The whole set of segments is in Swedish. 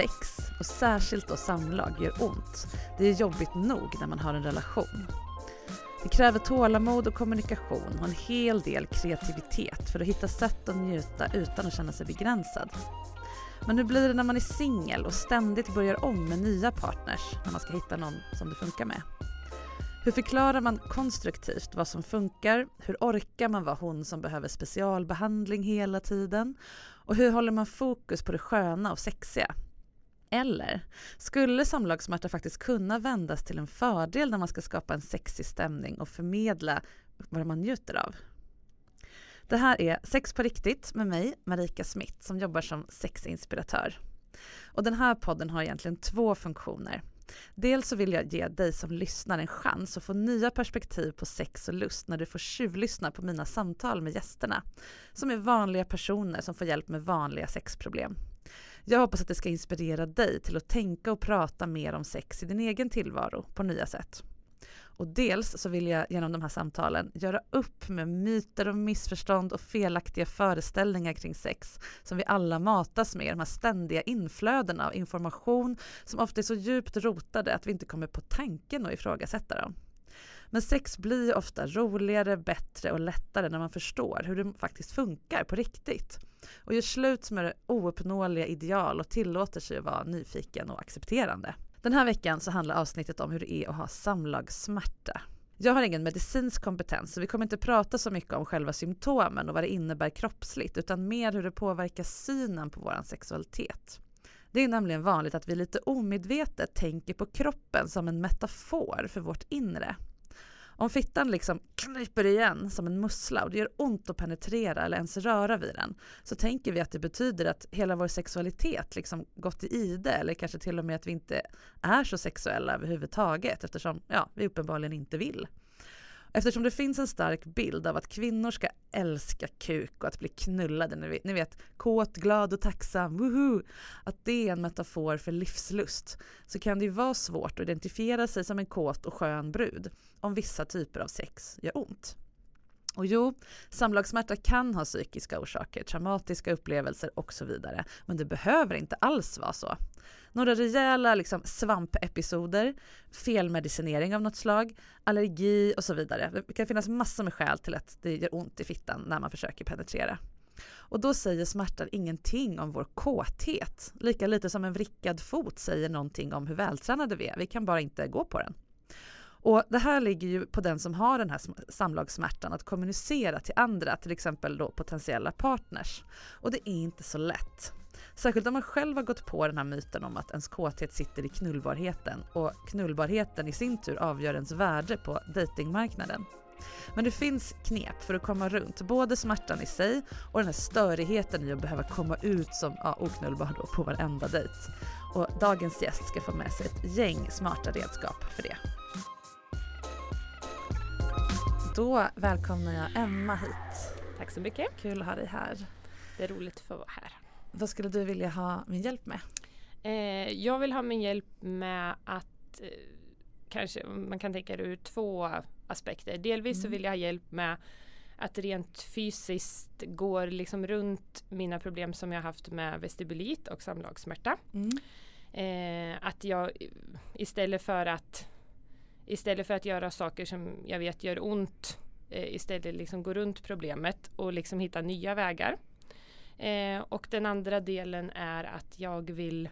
sex, och särskilt då samlag, gör ont. Det är jobbigt nog när man har en relation. Det kräver tålamod och kommunikation och en hel del kreativitet för att hitta sätt att njuta utan att känna sig begränsad. Men hur blir det när man är singel och ständigt börjar om med nya partners när man ska hitta någon som det funkar med? Hur förklarar man konstruktivt vad som funkar? Hur orkar man vara hon som behöver specialbehandling hela tiden? Och hur håller man fokus på det sköna och sexiga? Eller skulle samlagssmärta faktiskt kunna vändas till en fördel när man ska skapa en sexig stämning och förmedla vad man njuter av? Det här är Sex på riktigt med mig, Marika Smith, som jobbar som sexinspiratör. Och den här podden har egentligen två funktioner. Dels så vill jag ge dig som lyssnar en chans att få nya perspektiv på sex och lust när du får tjuvlyssna på mina samtal med gästerna, som är vanliga personer som får hjälp med vanliga sexproblem. Jag hoppas att det ska inspirera dig till att tänka och prata mer om sex i din egen tillvaro på nya sätt. Och dels så vill jag genom de här samtalen göra upp med myter och missförstånd och felaktiga föreställningar kring sex som vi alla matas med, de här ständiga inflödena av information som ofta är så djupt rotade att vi inte kommer på tanken att ifrågasätta dem. Men sex blir ofta roligare, bättre och lättare när man förstår hur det faktiskt funkar på riktigt och gör slut med det ouppnåeliga ideal och tillåter sig att vara nyfiken och accepterande. Den här veckan så handlar avsnittet om hur det är att ha samlagssmärta. Jag har ingen medicinsk kompetens så vi kommer inte prata så mycket om själva symptomen och vad det innebär kroppsligt utan mer hur det påverkar synen på vår sexualitet. Det är nämligen vanligt att vi lite omedvetet tänker på kroppen som en metafor för vårt inre. Om fittan liksom knyper igen som en mussla och det gör ont att penetrera eller ens röra vid den så tänker vi att det betyder att hela vår sexualitet liksom gått i ide eller kanske till och med att vi inte är så sexuella överhuvudtaget eftersom ja, vi uppenbarligen inte vill. Eftersom det finns en stark bild av att kvinnor ska älska kuk och att bli knullade, ni vet, ni vet kåt, glad och tacksam, woohoo, att det är en metafor för livslust, så kan det ju vara svårt att identifiera sig som en kåt och skön brud om vissa typer av sex gör ont. Och jo, samlagssmärta kan ha psykiska orsaker, traumatiska upplevelser och så vidare. Men det behöver inte alls vara så. Några rejäla liksom, svampepisoder, felmedicinering av något slag, allergi och så vidare. Det kan finnas massor med skäl till att det gör ont i fittan när man försöker penetrera. Och då säger smärtan ingenting om vår kåthet, lika lite som en vrickad fot säger någonting om hur vältränade vi är. Vi kan bara inte gå på den. Och det här ligger ju på den som har den här samlagssmärtan att kommunicera till andra, till exempel då potentiella partners. Och det är inte så lätt. Särskilt om man själv har gått på den här myten om att ens kåthet sitter i knullbarheten och knullbarheten i sin tur avgör ens värde på datingmarknaden. Men det finns knep för att komma runt både smärtan i sig och den här störigheten i att behöva komma ut som ja, oknullbar då på varenda dejt. Och dagens gäst ska få med sig ett gäng smarta redskap för det. Då välkomnar jag Emma hit. Tack så mycket. Kul att ha dig här. jätteroligt att få vara här. Vad skulle du vilja ha min hjälp med? Eh, jag vill ha min hjälp med att eh, kanske man kan tänka det ur två aspekter. Delvis mm. så vill jag ha hjälp med att rent fysiskt går liksom runt mina problem som jag haft med vestibulit och samlagssmärta. Mm. Eh, att jag istället för att istället för att göra saker som jag vet gör ont eh, istället liksom gå runt problemet och liksom hitta nya vägar. Eh, och den andra delen är att jag vill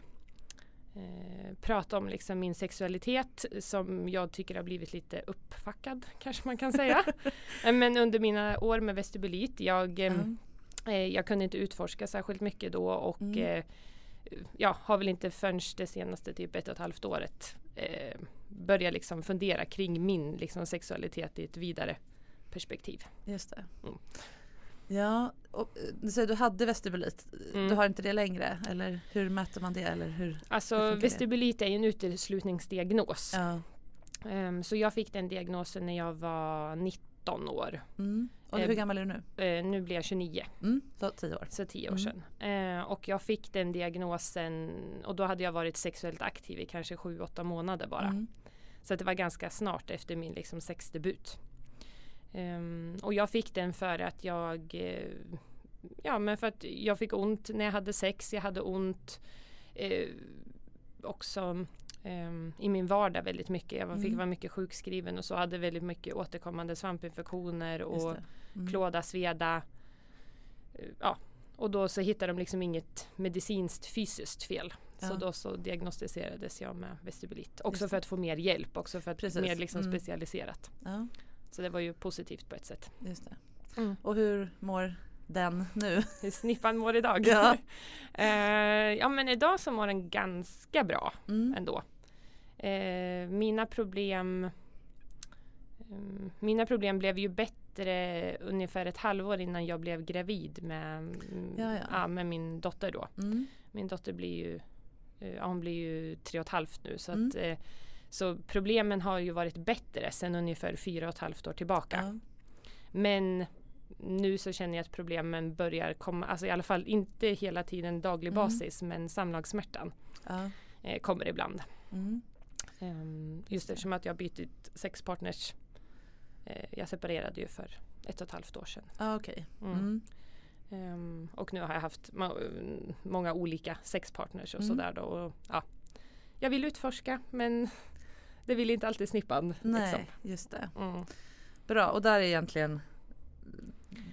eh, prata om liksom min sexualitet som jag tycker har blivit lite uppfackad kanske man kan säga. Eh, men under mina år med vestibulit, jag, mm. jag kunde inte utforska särskilt mycket då och mm. ja, har väl inte förrän det senaste typ ett och ett halvt året eh, börja liksom fundera kring min liksom, sexualitet i ett vidare perspektiv. Just det. Mm. Ja, och, du säger du hade vestibulit. Mm. Du har inte det längre? Eller hur mäter man det? Eller hur, alltså hur vestibulit är en uteslutningsdiagnos. Ja. Um, så jag fick den diagnosen när jag var 19 år. Mm. Och hur gammal är du nu? Uh, nu blir jag 29. Mm. Så 10 år. Så 10 år mm. sedan. Uh, och jag fick den diagnosen och då hade jag varit sexuellt aktiv i kanske 7-8 månader bara. Mm. Så det var ganska snart efter min liksom, sexdebut. Um, och jag fick den för att jag uh, Ja men för att jag fick ont när jag hade sex. Jag hade ont uh, också um, i min vardag väldigt mycket. Jag fick mm. vara mycket sjukskriven och så hade väldigt mycket återkommande svampinfektioner och mm. klåda, sveda. Uh, ja. Och då så hittade de liksom inget medicinskt fysiskt fel. Ja. Så då så diagnostiserades jag med vestibulit. Också för att få mer hjälp, också för att Precis. mer liksom mm. specialiserat. Ja. Så det var ju positivt på ett sätt. Just det. Mm. Och hur mår den nu? Hur snippan mår idag? Ja. uh, ja men idag så mår den ganska bra mm. ändå. Uh, mina problem um, Mina problem blev ju bättre ungefär ett halvår innan jag blev gravid med, ja, ja. ja med min dotter då. Mm. Min dotter blir ju uh, hon blir ju tre och ett halvt nu så att mm. Så problemen har ju varit bättre sedan ungefär fyra och ett halvt år tillbaka. Ja. Men nu så känner jag att problemen börjar komma, alltså i alla fall inte hela tiden daglig mm. basis men samlagssmärtan ja. eh, kommer ibland. Mm. Um, just eftersom att jag bytt ut sexpartners. Eh, jag separerade ju för ett och ett halvt år sedan. Ah, okay. Mm. Um, och nu har jag haft må många olika sexpartners och mm. sådär då. Och, ja, jag vill utforska men det vill inte alltid snippan. Nej, liksom. just det. Mm. Bra, och där är egentligen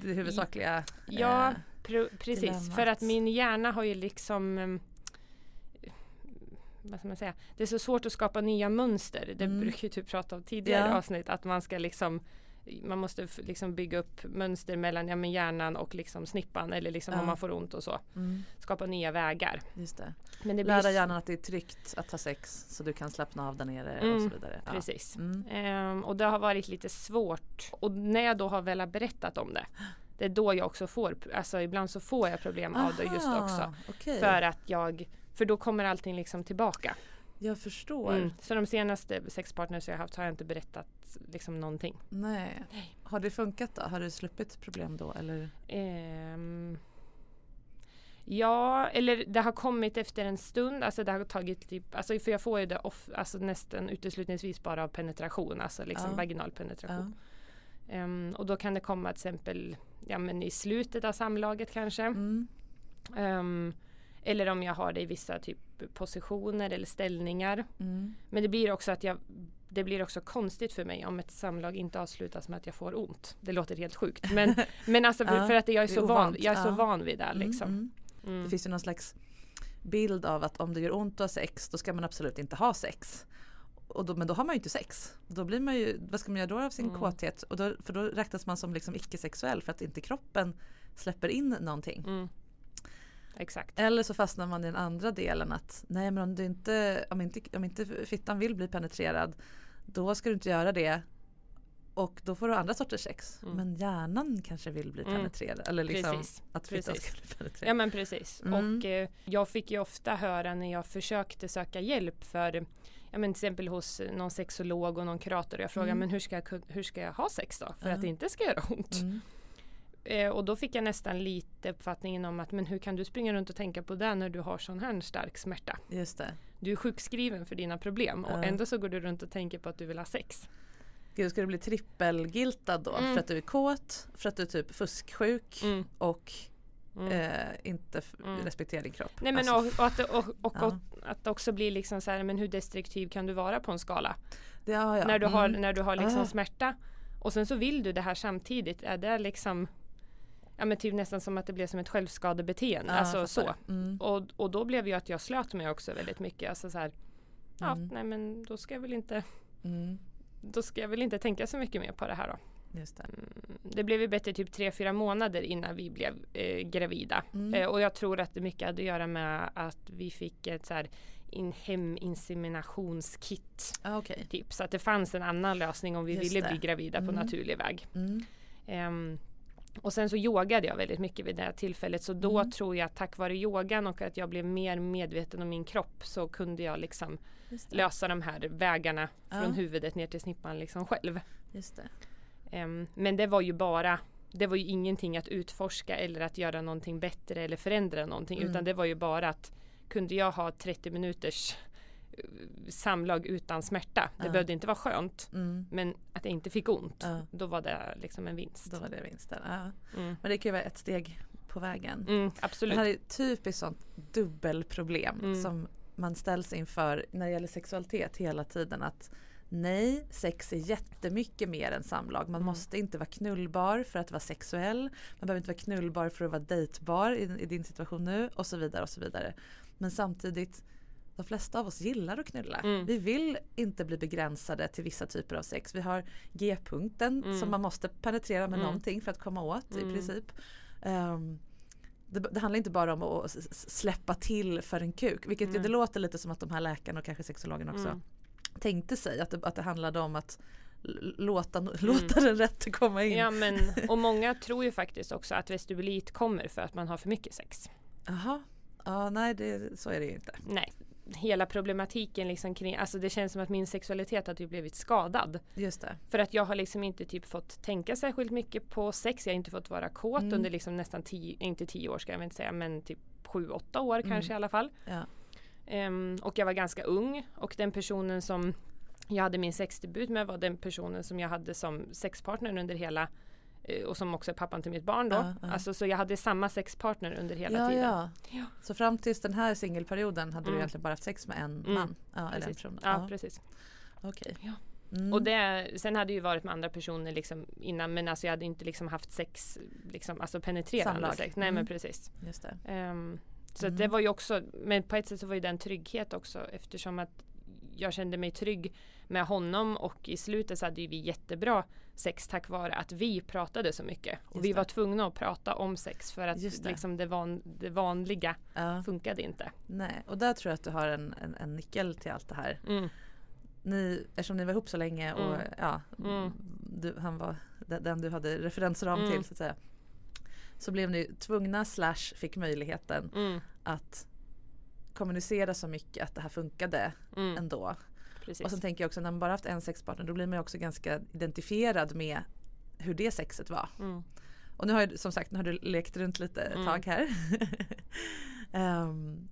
det huvudsakliga Ja, eh, precis. Dilemmat. För att min hjärna har ju liksom eh, vad ska man säga? Det är så svårt att skapa nya mönster. Det mm. brukar du prata om tidigare ja. avsnitt. Att man ska liksom man måste liksom bygga upp mönster mellan ja, men hjärnan och liksom snippan eller liksom ja. om man får ont och så. Mm. Skapa nya vägar. Just det. Men det Lära blir... hjärnan att det är tryggt att ha sex så du kan slappna av där nere mm. och så vidare. Ja. Precis. Mm. Um, och det har varit lite svårt. Och när jag då har väl berättat om det det är då jag också får, alltså ibland så får jag problem Aha, av det just också. Okay. För att jag, för då kommer allting liksom tillbaka. Jag förstår. Mm. Så de senaste sexpartners jag haft har jag inte berättat liksom någonting. Nej. Har det funkat då? Har du sluppit problem då eller? Um, ja, eller det har kommit efter en stund. Alltså det har tagit typ, alltså för jag får ju det off, alltså nästan uteslutningsvis bara av penetration, alltså liksom ja. vaginal penetration. Ja. Um, och då kan det komma till exempel ja, men i slutet av samlaget kanske. Mm. Um, eller om jag har det i vissa typ positioner eller ställningar. Mm. Men det blir också att jag det blir också konstigt för mig om ett samlag inte avslutas med att jag får ont. Det låter helt sjukt. Men, men alltså för, ja, för att jag är, så van, jag är så van vid det. Mm, liksom. Mm, mm. Det finns ju någon slags bild av att om det gör ont att ha sex då ska man absolut inte ha sex. Och då, men då har man ju inte sex. Då blir man ju, vad ska man göra då av sin mm. kåthet? Och då, för då räknas man som liksom icke-sexuell för att inte kroppen släpper in någonting. Mm. Exakt. Eller så fastnar man i den andra delen att nej men om, du inte, om, inte, om inte fittan vill bli penetrerad då ska du inte göra det och då får du andra sorters sex. Mm. Men hjärnan kanske vill bli mm. penetrerad. Mm. Eller liksom precis. att fittan ska bli penetrerad. Ja men precis. Mm. Och eh, jag fick ju ofta höra när jag försökte söka hjälp för ja, men till exempel hos någon sexolog och någon kurator. Jag frågar mm. men hur ska, jag, hur ska jag ha sex då? För att det inte ska göra ont. Mm. Eh, och då fick jag nästan lite uppfattningen om att men hur kan du springa runt och tänka på det när du har sån här stark smärta? Just det. Du är sjukskriven för dina problem och Ja. ändå så går du runt och tänker på att du vill ha sex. Gud, ska du bli trippelgiltad då? Mm. För att du är kåt, för att du är typ fusksjuk Mm. och Mm. eh, inte Mm. respekterar din kropp. Nej men Alltså, och, och, att, och, och, Ja. och att också blir liksom så här, men hur destruktiv kan du vara på en skala? ja, ja. När du har, Mm. när du har liksom Ah. smärta och sen så vill du det här samtidigt. Är det liksom Ja men typ nästan som att det blev som ett självskadebeteende. Ja, alltså så. Mm. Och, och då blev ju att jag slöt mig också väldigt mycket. Alltså så här, ja Mm. nej men då ska jag väl inte Mm. Då ska jag väl inte tänka så mycket mer på det här då. Just det. Mm, Det blev ju bättre typ 3-4 månader innan vi blev eh, gravida. Mm. Eh, och jag tror att det mycket hade att göra med att vi fick ett så här in, heminseminationskit. Ah, Okej. Typ. Så att det fanns en annan lösning om vi Just ville det. bli gravida på Mm. naturlig väg. Mm. Och sen så yogade jag väldigt mycket vid det här tillfället. Så då Mm. tror jag att tack vare yogan och att jag blev mer medveten om min kropp så kunde jag liksom lösa de här vägarna Ja. från huvudet ner till snippan liksom själv. Just det. Ehm, men det var ju bara det var ju ingenting att utforska eller att göra någonting bättre eller förändra någonting Mm. utan det var ju bara att kunde jag ha 30 minuters samlag utan smärta. Det Ja. behövde inte vara skönt Mm. men att jag inte fick ont. Ja. Då var det liksom en vinst. Då var det vinsten. Ja. Mm. Men det kan ju vara ett steg på vägen. Mm, Det absolut. här är typiskt sånt dubbelproblem Mm. som man ställs inför när det gäller sexualitet hela tiden. Att nej, sex är jättemycket mer än samlag. Man Mm. måste inte vara knullbar för att vara sexuell. Man behöver inte vara knullbar för att vara dejtbar i, i din situation nu och så vidare och så vidare. Men samtidigt de flesta av oss gillar att knulla. Mm. Vi vill inte bli begränsade till vissa typer av sex. Vi har G-punkten Mm. som man måste penetrera med Mm. någonting för att komma åt i Mm. princip. Ehm, det, det handlar inte bara om att släppa till för en kuk. Vilket Nej. det låter lite som att de här läkarna och kanske sexologerna också Mm. tänkte sig. Att det, att det handlade om att låta, låta den rätte komma in. Mm. Ja, men, och många tror ju faktiskt också att vestibulit kommer för att man har för mycket sex. Jaha. Ja, nej det, så är det ju inte. Nej, hela problematiken liksom kring, alltså det känns som att min sexualitet har typ blivit skadad. Just det. För att jag har liksom inte typ fått tänka särskilt mycket på sex. Jag har inte fått vara kåt Mm. under liksom nästan tio, inte tio år ska jag väl inte säga, men typ sju, åtta år Mm. kanske i alla fall. Ja. Ehm, och jag var ganska ung och den personen som jag hade min sexdebut med var den personen som jag hade som sexpartner under hela och som också är pappan till mitt barn då. Ja, ja. Alltså så jag hade samma sexpartner under hela ja, tiden. ja. Ja. Så fram tills den här singelperioden hade du Mm. egentligen bara haft sex med en Mm. man? Ja, eller en Precis. person? Ja, Ja, precis. Okej. Ja. Mm. Och det, sen hade jag ju varit med andra personer liksom innan men alltså jag hade inte liksom haft sex, liksom, alltså penetrerande Samlag. sex. Nej Mm. men precis. Just det. Ehm, så Mm. det var ju också, men på ett sätt så var ju det en trygghet också eftersom att jag kände mig trygg med honom och i slutet så hade vi jättebra sex tack vare att vi pratade så mycket. Och vi var tvungna att prata om sex för att Just det. liksom det, van, det vanliga Ja. funkade inte. Nej, och där tror jag att du har en, en, en nyckel till allt det här. Mm. Ni, eftersom ni var ihop så länge och Mm. ja, Mm. du, han var den, du hade referensram Mm. till så att säga. Så blev ni tvungna slash fick möjligheten Mm. att kommunicera så mycket att det här funkade Mm. ändå. Precis. Och sen tänker jag också när man bara haft en sexpartner då blir man också ganska identifierad med hur det sexet var. Mm. Och nu har jag som sagt nu har du lekt runt lite ett Mm. tag här. Ehm,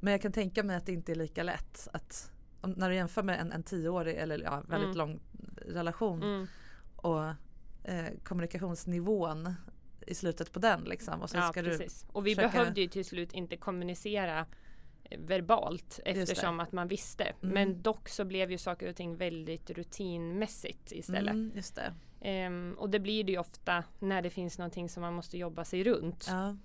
men jag kan tänka mig att det inte är lika lätt att om, när du jämför med en, en tioårig eller ja, väldigt Mm. lång relation Mm. och eh, kommunikationsnivån i slutet på den liksom. Och så Ja, ska du. Och vi försöka- behövde ju till slut inte kommunicera verbalt eftersom att man visste. Mm. Men dock så blev ju saker och ting väldigt rutinmässigt istället. Mm, just det. Ehm, och det blir det ju ofta när det finns någonting som man måste jobba sig runt. Ja,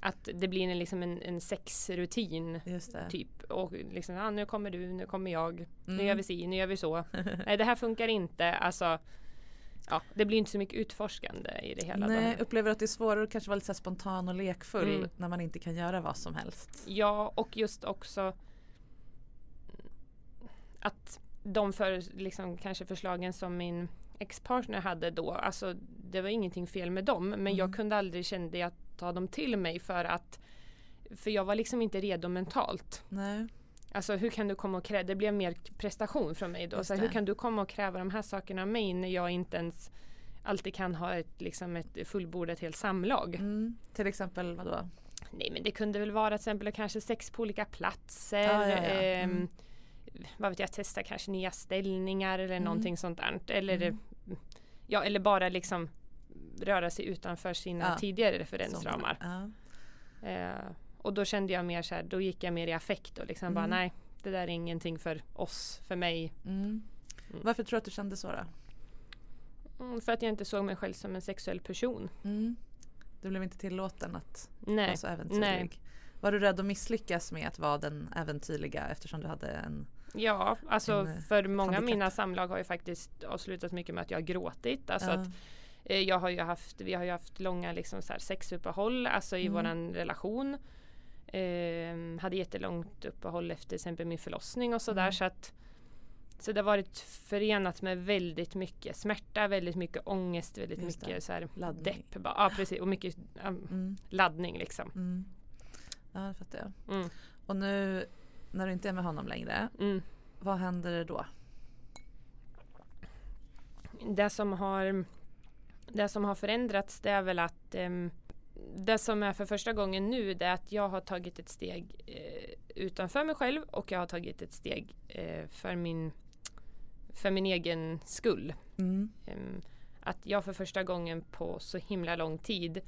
Att det blir en, liksom en, en sexrutin typ. Och liksom, ah, nu kommer du, nu kommer jag, nu Mm. gör vi si, nu gör vi så. Nej det här funkar inte. Alltså, ja, det blir inte så mycket utforskande i det hela. Nej, upplever att det är svårare att kanske vara lite så spontan och lekfull Mm. när man inte kan göra vad som helst? Ja, och just också att de för, liksom, kanske förslagen som min ex-partner hade då, alltså det var ingenting fel med dem, men Mm. jag kunde aldrig kände jag ta dem till mig för att för jag var liksom inte redo mentalt. Nej. Alltså hur kan du komma och kräva, det blev mer prestation från mig då. Så hur kan du komma och kräva de här sakerna av mig när jag inte ens alltid kan ha ett, liksom ett fullbordat helt samlag. Mm. Till exempel vadå? Nej men det kunde väl vara till exempel kanske sex på olika platser. Ja, ja, ja. ehm, Mm. vad vet jag, testa kanske nya ställningar eller Mm. någonting sånt där. Eller, Mm. ja, eller bara liksom röra sig utanför sina Ja. tidigare referensramar. Ja. Eh, och då kände jag mer så här, då gick jag mer i affekt och liksom bara Mm. nej, det där är ingenting för oss, för mig. Mm. Varför tror du att du kände så då? Mm, för att jag inte såg mig själv som en sexuell person. Mm. Du blev inte tillåten att Nej. vara så äventyrlig? nej. Var du rädd att misslyckas med att vara den äventyrliga eftersom du hade en... Ja, alltså En, eh, för många av mina samlag har ju faktiskt avslutat mycket med att jag har gråtit. Alltså Ja. att eh, jag har ju haft, vi har ju haft långa liksom så här sexuppehåll alltså i Mm. våran relation. Eh, hade jättelångt uppehåll efter till exempel min förlossning och sådär Mm. så att så det har varit förenat med väldigt mycket smärta, väldigt mycket ångest, väldigt Just det. mycket så här Laddning. depp. Bara, ja precis och mycket um, Mm. laddning liksom. Mm. Ja, det fattar jag. Mm. Och nu när du inte är med honom längre, Mm. vad händer då? det som har det som har förändrats det är väl att ehm, det som är för första gången nu det är att jag har tagit ett steg eh, utanför mig själv och jag har tagit ett steg eh, för min för min egen skull. Mm. Ehm, att jag för första gången på så himla lång tid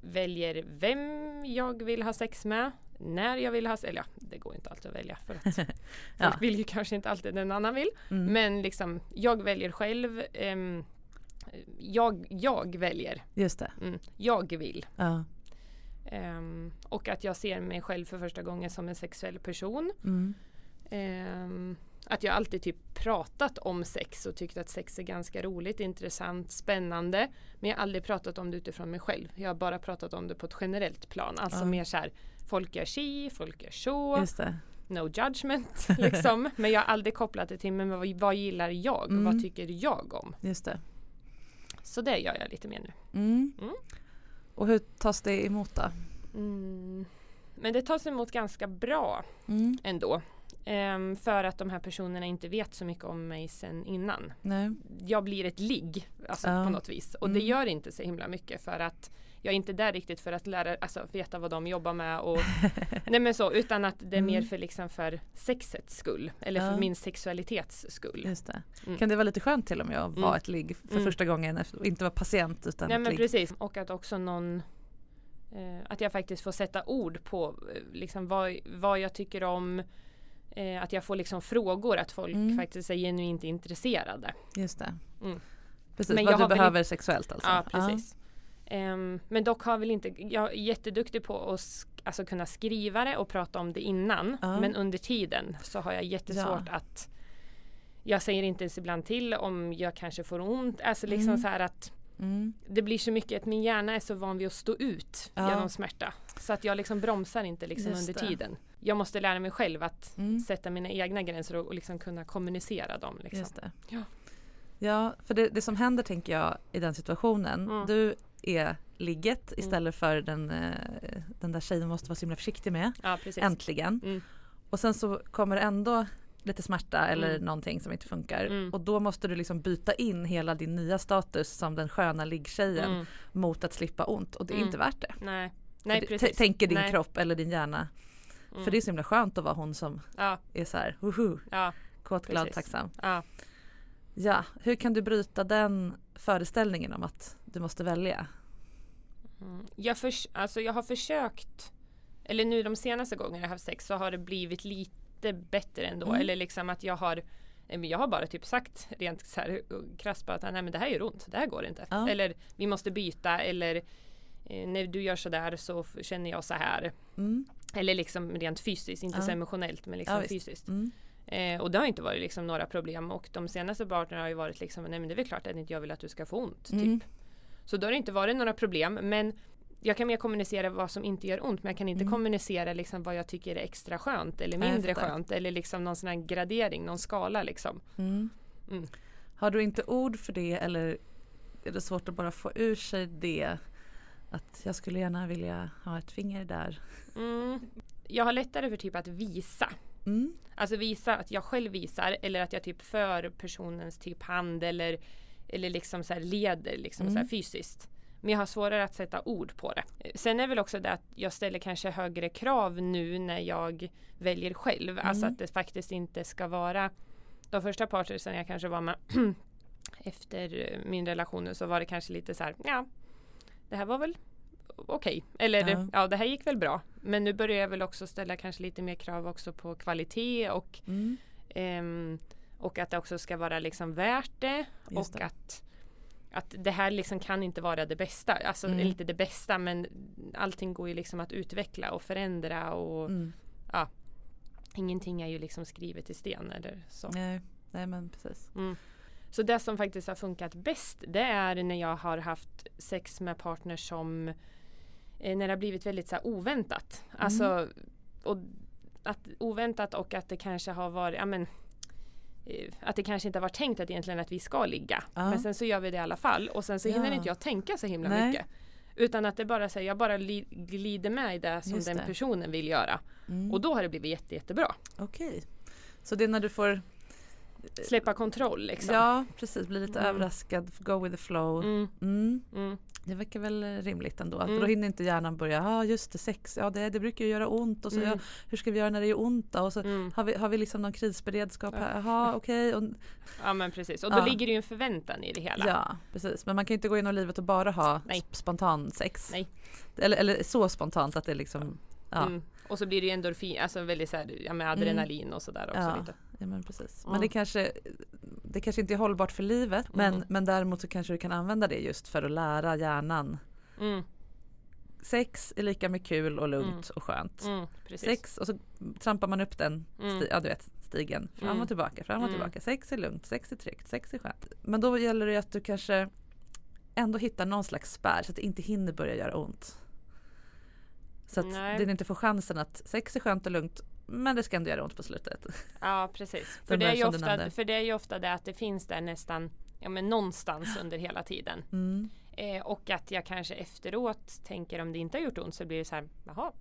väljer vem jag vill ha sex med, när jag vill ha sex, eller ja, det går inte alltid att välja för att folk Ja. vill ju kanske inte alltid den annan vill. Mm. Men liksom, jag väljer själv. ehm, jag, jag väljer. Just det. Mm, jag vill. Ja. Ehm, och att jag ser mig själv för första gången som en sexuell person. Mm. Ehm, att jag alltid typ pratat om sex och tyckt att sex är ganska roligt, intressant, spännande. Men jag har aldrig pratat om det utifrån mig själv. Jag har bara pratat om det på ett generellt plan. Alltså Ja. mer så här, folk gör si, folk gör så. No judgment liksom. Men jag har aldrig kopplat det till men vad, vad gillar jag? Mm. Vad tycker jag om? Just det. Så det gör jag lite mer nu. Mm. Mm. Och hur tas det emot då? Mm. Men det tas emot ganska bra Mm. ändå. Ehm, för att de här personerna inte vet så mycket om mig sen innan. Nej. Jag blir ett ligg alltså, Ja. på något vis. Och det Mm. gör inte så himla mycket för att jag är inte där riktigt för att lära, alltså veta vad de jobbar med och nej men så utan att det är mer Mm. för liksom för sexets skull eller Ja. för min sexualitets skull. Just det. Mm. Kan det vara lite skönt till och med att vara Mm. ett ligg för Mm. första gången och inte vara patient utan Nej men ligg? precis. Och att också någon eh, Att jag faktiskt får sätta ord på eh, liksom vad, vad jag tycker om eh, Att jag får liksom frågor att folk Mm. faktiskt är genuint intresserade. Just det. Mm. Precis, Men vad jag du behöver sexuellt alltså? Ja precis. Ehm, men dock har väl inte, jag är jätteduktig på att sk- alltså kunna skriva det och prata om det innan. Ja. Men under tiden så har jag jättesvårt Ja. att Jag säger inte ens ibland till om jag kanske får ont. Alltså liksom Mm. så här att Mm. det blir så mycket att min hjärna är så van vid att stå ut Ja. genom smärta. Så att jag liksom bromsar inte liksom Just under det. tiden. Jag måste lära mig själv att Mm. sätta mina egna gränser och, och liksom kunna kommunicera dem. Liksom. Ja. Ja, för det, det som händer tänker jag i den situationen, Mm. du är ligget istället för den, eh, den där tjejen måste vara så himla försiktig med. Ja. Äntligen. Mm. Och sen så kommer det ändå lite smärta eller Mm. någonting som inte funkar. Mm. Och då måste du liksom byta in hela din nya status som den sköna liggtjejen Mm. mot att slippa ont och det är Mm. inte värt det. Nej, Nej precis. Tänker din Nej. kropp eller din hjärna. Mm. För det är så himla skönt att vara hon som Ja, är så här, woho, ja, kåt, glad, Precis. tacksam. ja. Ja, hur kan du bryta den föreställningen om att du måste välja? Mm. Jag, förs- alltså jag har försökt Eller nu de senaste gångerna jag haft sex så har det blivit lite bättre ändå. Mm. Eller liksom att jag har men Jag har bara typ sagt rent så här krasst bara att nej men det här gör ont, det här går inte. Ja. Eller vi måste byta eller eh, när du gör sådär så känner jag så här. Mm. Eller liksom rent fysiskt, inte Ja. så emotionellt men liksom Ja, fysiskt. Mm. Eh, och det har inte varit liksom några problem och de senaste partnerna har ju varit liksom nej men det är väl klart att inte jag vill att du ska få ont. Mm. Typ. Så då har det inte varit några problem men jag kan mer kommunicera vad som inte gör ont men jag kan inte Mm. kommunicera liksom vad jag tycker är extra skönt eller mindre skönt eller liksom någon sån här gradering, någon skala liksom. Mm. Mm. Har du inte ord för det eller är det svårt att bara få ur sig det? Att jag skulle gärna vilja ha ett finger där. Mm. Jag har lättare för typ att visa. Mm. Alltså visa att jag själv visar eller att jag typ för personens typ hand eller eller liksom så här leder liksom så Mm. fysiskt. Men jag har svårare att sätta ord på det. Sen är väl också det att jag ställer kanske högre krav nu när jag väljer själv. Alltså Mm. att det faktiskt inte ska vara de första partersen jag kanske var med efter min relation så var det kanske lite så här, ja, det här var väl okej. Eller Ja. ja. det här gick väl bra. Men nu börjar jag väl också ställa kanske lite mer krav också på kvalitet och, Mm. ehm, och att det också ska vara liksom värt det. Just och det. att att det här liksom kan inte vara det bästa, alltså Mm. inte det bästa men allting går ju liksom att utveckla och förändra och Mm. ja, ingenting är ju liksom skrivet i sten eller så. Nej. Nej men precis. Mm. Så det som faktiskt har funkat bäst det är när jag har haft sex med partners som eh, när det har blivit väldigt så här, oväntat. Mm. Alltså och att, oväntat och att det kanske har varit, ja men att det kanske inte var tänkt att egentligen att vi ska ligga. Ja. Men sen så gör vi det i alla fall och sen så hinner Ja. inte jag tänka så himla Nej. mycket. Utan att det bara säger, jag bara li, glider med i det som Just den det. personen vill göra. Mm. Och då har det blivit jätte, jättebra. Okej. Så det är när du får Släppa kontroll liksom. Ja precis, bli lite Mm. överraskad, go with the flow. Mm, Mm. mm. Det verkar väl rimligt ändå. För Mm. då hinner inte hjärnan börja, ja ah, just det sex, ja det, det brukar ju göra ont och så Mm. ja, hur ska vi göra när det gör ont då? Och så Mm. har, vi, har vi liksom någon krisberedskap Ja. här? Jaha okej. Och, Ja men precis och då Ja. ligger det ju en förväntan i det hela. Ja precis, men man kan ju inte gå genom livet och bara ha Nej. sp- spontan sex. Nej. Eller, eller så spontant att det liksom, ja, Mm. Och så blir det ju endorfin, alltså väldigt så här, ja, med adrenalin och sådär också Ja. lite. ja men precis. Men det kanske, det kanske inte är hållbart för livet men, Mm. men däremot så kanske du kan använda det just för att lära hjärnan. Mm. Sex är lika med kul och lugnt och skönt. Mm. Sex och så trampar man upp den Mm. ja, du vet, stigen fram Mm. och tillbaka, fram och Mm. tillbaka. Sex är lugnt, sex är tryggt, sex är skönt. Men då gäller det att du kanske ändå hittar någon slags spärr så att det inte hinner börja göra ont. Så att Nej. det inte får chansen att sex är skönt och lugnt men det ska ändå göra ont på slutet. Ja precis. För Den det, är ju ofta, för det är ju ofta det att det finns där nästan ja, men någonstans under hela tiden. Mm. Eh, och att jag kanske efteråt tänker om det inte har gjort ont så blir det så här, jaha,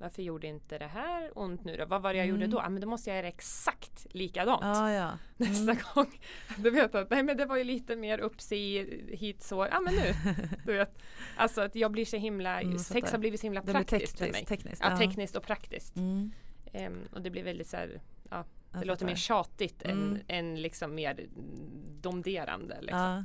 varför gjorde inte det här ont nu då? Vad var det jag gjorde då? Ja men då måste jag göra exakt likadant. Ja, ja. nästa gång. Du vet att nej men det var ju lite mer uppsi hit så, ja men nu. Du vet. Alltså att jag blir så himla, Mm, sex har blivit så himla Det praktiskt för mig. tekniskt. tekniskt Ja, tekniskt och praktiskt. Mm. Ehm, och det blir väldigt så här, ja, det Jag låter mer fattar. tjatigt Mm. än, än liksom mer domderande. Liksom.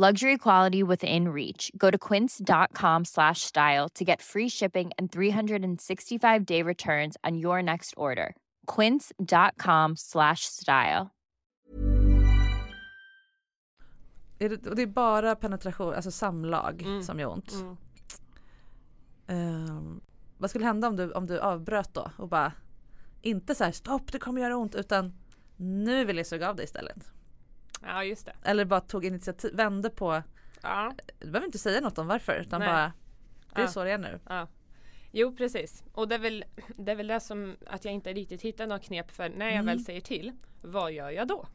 Luxury quality within reach. Go to quince.com slash style to get free shipping and 365 day returns on your next order. Quince.com slash style. Är det, är bara penetration, alltså samlag Mm. som gör ont. Mm. Ehm, vad skulle hända om du, om du avbröt då och bara inte så här stopp det kommer göra ont utan nu vill jag suga av dig istället. Ja just det. Eller bara tog initiativ, vände på, Ja, du behöver inte säga något om varför utan Nej. bara det är Ja. så det är nu. ja. Jo precis. Och det är, väl, det är väl det som att jag inte riktigt hittar något knep för när jag väl säger till. Vad gör jag då?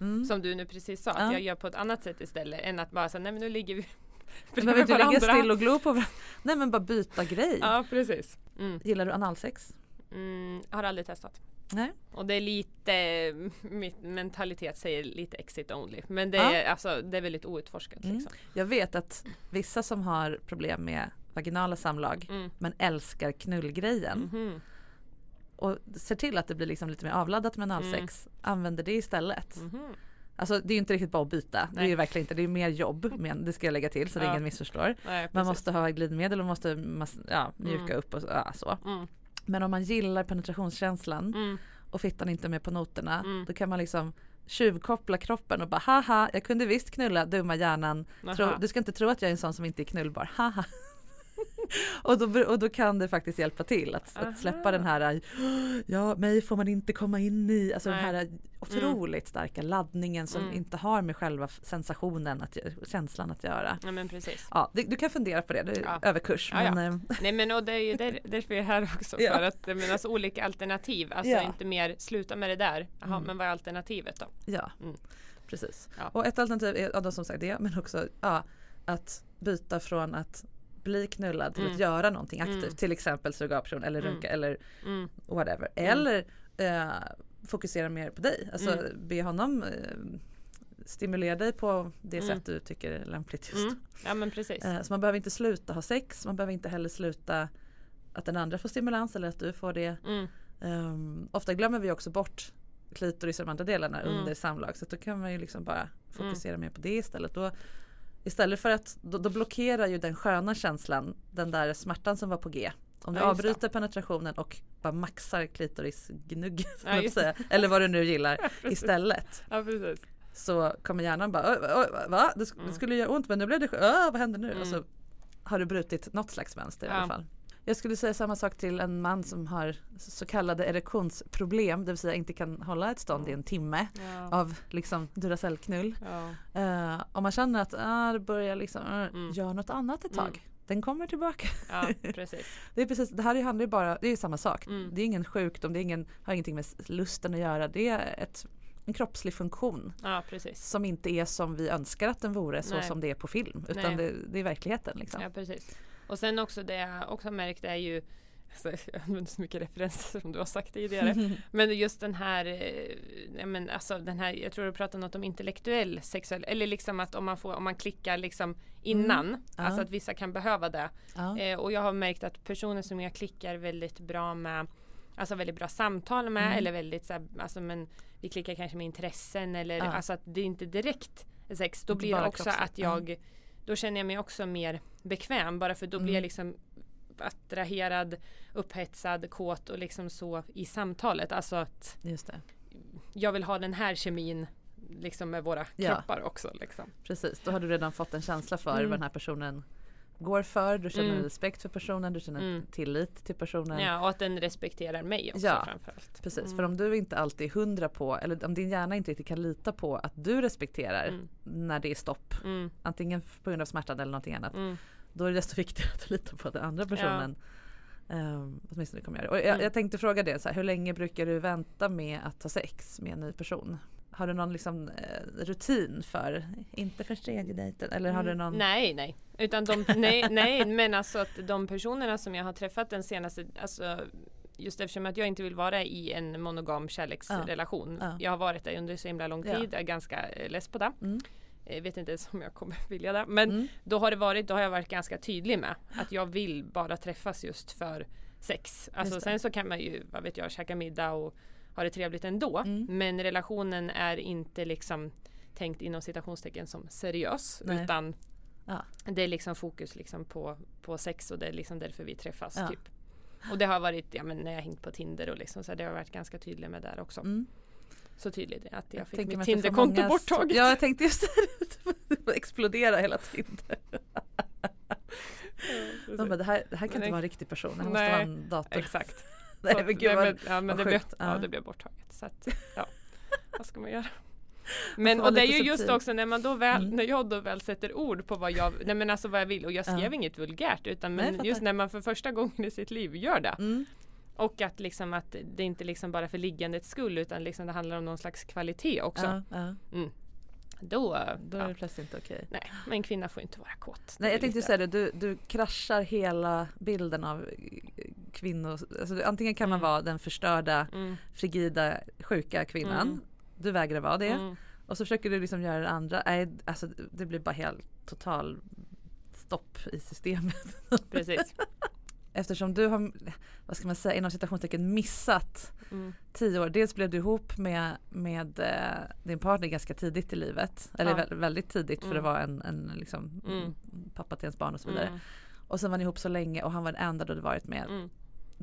Mm. Som du nu precis sa, Ja. att jag gör på ett annat sätt istället än att bara säga nej men nu ligger vi Du behöver inte ligga varandra." still och glo på varandra. Nej men bara byta grej. Ja precis. Mm. Gillar du analsex? Mm, har aldrig testat. Nej. Och det är lite, mitt mentalitet säger lite exit only. Men det, Ja. är, alltså, det är väldigt outforskat. Mm. Liksom. Jag vet att vissa som har problem med vaginala samlag Mm. men älskar knullgrejen Mhm. och ser till att det blir liksom lite mer avladdat med analsex använder det istället. Mhm. Alltså det är ju inte riktigt bara att byta. Det är Nej. ju verkligen inte. Det är mer jobb. Men det ska jag lägga till så Ja. ingen missförstår. Nej, Man måste ha glidmedel och måste ja, mjuka Mm. upp och så. Mm. Men om man gillar penetrationskänslan Mm. och fittan inte med på noterna. Mm. Då kan man liksom tjuvkoppla kroppen och bara haha jag kunde visst knulla dumma hjärnan. Tro, du ska inte tro att jag är en sån som inte är knullbar. Haha. och, då, och då kan det faktiskt hjälpa till att, att släppa den här ja mig får man inte komma in i. Alltså den Nej. här otroligt starka laddningen som Mm. inte har med själva sensationen, att, känslan att göra. Ja men precis. Ja, det, du kan fundera på det, det är Ja. överkurs. Ja, ja. Men, eh, Nej men och det är ju där, därför jag är här också. Ja. För att det menas olika alternativ. Alltså Ja. inte mer sluta med det där. Jaha, Mm. men vad är alternativet då? ja, Mm. precis. Ja. Och ett alternativ är ja, som sagt det, men också ja, att byta från att bli knullad till Mm. att göra någonting aktivt. Mm. Till exempel suga av person eller Mm. runka eller Mm. whatever. Eller eh, fokusera mer på dig. Alltså Mm. be honom eh, stimulera dig på det Mm. sätt du tycker är lämpligt just. Mm. Ja men precis. Eh, så man behöver inte sluta ha sex, man behöver inte heller sluta att den andra får stimulans eller att du får det. Mm. Um, ofta glömmer vi också bort klitoris och de andra delarna Mm. under samlag. Så då kan man ju liksom bara fokusera mer på det istället. Då, istället för att då, då blockerar ju den sköna känslan den där smärtan som var på G. Om du Ja, avbryter penetrationen och bara maxar klitorisgnugg Ja, säga, eller vad du nu gillar Precis. istället. Ja. Så kommer hjärnan bara, "Oj, oj, va? Det, det skulle göra ont men nu blev det skö- Åh, vad händer nu? Och så Mm. har du brutit något slags mönster i Ja. alla fall. Jag skulle säga samma sak till en man som har så kallade erektionsproblem, det vill säga inte kan hålla ett stånd i en timme Ja. av liksom Duracellknull. Ja. Uh, om man känner att ah, det börjar liksom, uh, Mm. gör något annat ett tag. Mm. Den kommer tillbaka. ja precis. Det är precis, det här handlar ju bara, det är samma sak. Mm. Det är ingen sjukdom, det är ingen, har ingenting med lusten att göra. Det är ett, en kroppslig funktion Ja som inte är som vi önskar att den vore så Nej. som det är på film. Utan det, det är verkligen liksom. Ja precis. Och sen också det jag också märkt är ju alltså, jag använder så mycket referenser som du har sagt tidigare. Men just den här, eh, men alltså den här, jag tror du pratade något om intellektuell sexuell, eller liksom att om man får, om man klickar liksom innan, Mm. Ja. alltså att vissa kan behöva det. Ja. Eh, och jag har märkt att personer som jag klickar väldigt bra med Alltså väldigt bra samtal med Mm. eller väldigt så här, alltså men vi klickar kanske med intressen eller Ja. alltså att det är inte direkt sex. Då blir det också att jag Då känner jag mig också mer bekväm bara för då blir Mm. jag liksom attraherad, upphetsad, kåt och liksom så i samtalet. Alltså att jag vill ha den här kemin liksom med våra Ja. kroppar också. Liksom. Precis, då har du redan fått en känsla för Mm. vad den här personen går för. Du känner Mm. respekt för personen, du känner Mm. tillit till personen. Ja, och att den respekterar mig också Ja, framförallt. Precis, Mm. för om du inte alltid är hundra på, eller om din hjärna inte riktigt kan lita på att du respekterar Mm. när det är stopp, Mm, antingen på grund av smärtan eller någonting annat, mm, då är det desto viktigare att lita på att den andra personen um, åtminstone kommer göra det. Och jag, jag tänkte fråga det, så här, hur länge brukar du vänta med att ha sex med en ny person? Har du någon liksom, eh, rutin för, inte för tredje dejten, eller har du någon? Mm. Nej, nej. Utan de, nej, nej, men alltså att de personerna som jag har träffat den senaste, alltså just eftersom att jag inte vill vara i en monogam kärleksrelation. Ja. Jag har varit där under så himla lång Ja. tid, jag är ganska eh, less på det. Mm. Jag vet inte ens om jag kommer vilja det. Men Mm. då har det varit, då har jag varit ganska tydlig med att jag vill bara träffas just för sex. Alltså Just sen så kan man ju, vad vet jag, käka middag och ha det trevligt ändå. Mm. Men relationen är inte liksom tänkt inom citationstecken som seriös Nej. utan Ja. det är liksom fokus liksom på, på sex och det är liksom därför vi träffas. Ja. Typ. Och det har varit, ja men när jag har hängt på Tinder och liksom så det har jag varit ganska tydlig med där också. Mm. Så tydligt att jag fick tänker mitt Tinderkonto många borttaget. Ja, jag tänkte just det. Explodera hela Tinder. De bara, det, här, det här kan inte Nej. vara en riktig person, det här måste vara en dator. Exakt. Nej, Så men gud men, ja, men det, blev, sjukt. ja. Ja. det blev borttaget. Så att, ja. Vad ska man göra? Men och det är ju just subtil. också när man då väl, Mm. när jag då väl sätter ord på vad jag, nej men alltså vad jag vill och jag skrev Ja. inget vulgärt utan Nej, men fattar. just när man för första gången i sitt liv gör det Mm. och att liksom att det inte liksom bara för liggandets skull utan liksom det handlar om någon slags kvalitet också. Ja. Mm. Då, Då är det plötsligt inte okej. nej, men en kvinna får inte vara kåt. Nej jag tänkte lite- säga det, du, du kraschar hela bilden av kvinnor. Alltså, antingen kan man Mm. vara den förstörda, Mm. frigida, sjuka kvinnan. Mm. Du vägrar vara det. Mm. Och så försöker du liksom göra det andra. Nej, alltså det blir bara helt total stopp i systemet. Precis. Eftersom du har, vad ska man säga, inom citationstecken missat Mm. tio år. Dels blev du ihop med, med eh, din partner ganska tidigt i livet. Eller Ja. vä- väldigt tidigt för Mm. att vara en, en liksom, Mm. pappa till ens barn och så vidare. Mm. Och sen var ni ihop så länge och han var den enda du hade varit med.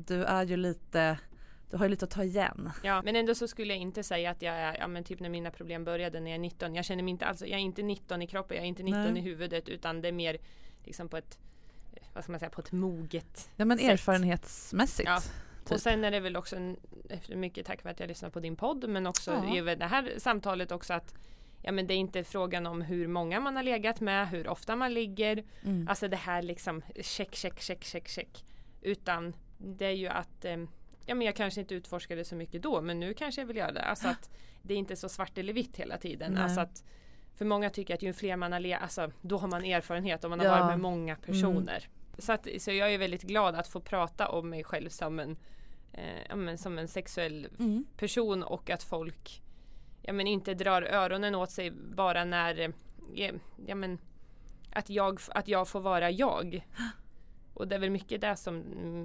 Du är ju lite, du har ju lite att ta igen. Ja, men ändå så skulle jag inte säga att jag är, ja men typ när mina problem började när jag är 19. Jag känner mig inte alls, jag är inte 19 i kroppen, jag är inte 19 Nej. i huvudet utan det är mer liksom på ett, vad ska man säga, på ett moget Ja men sätt. erfarenhetsmässigt. Ja. typ. Och sen är det väl också en, mycket tack för att jag lyssnar på din podd men också Ja. i det här samtalet också att Ja men det är inte frågan om hur många man har legat med, hur ofta man ligger. Mm. Alltså det här liksom check, check, check, check, check. Utan det är ju att eh, Ja men jag kanske inte utforskade så mycket då men nu kanske jag vill göra det. Alltså att det är inte så svart eller vitt hela tiden. Nej. Alltså att för många tycker att ju fler man har legat, alltså då har man erfarenhet och man har Ja. Mm. varit med många personer. Så, att, så jag är väldigt glad att få prata om mig själv som en, eh, ja, men som en sexuell Mm. person och att folk ja, men inte drar öronen åt sig bara när eh, ja, men, att, jag, att jag får vara jag. Och det är väl mycket det som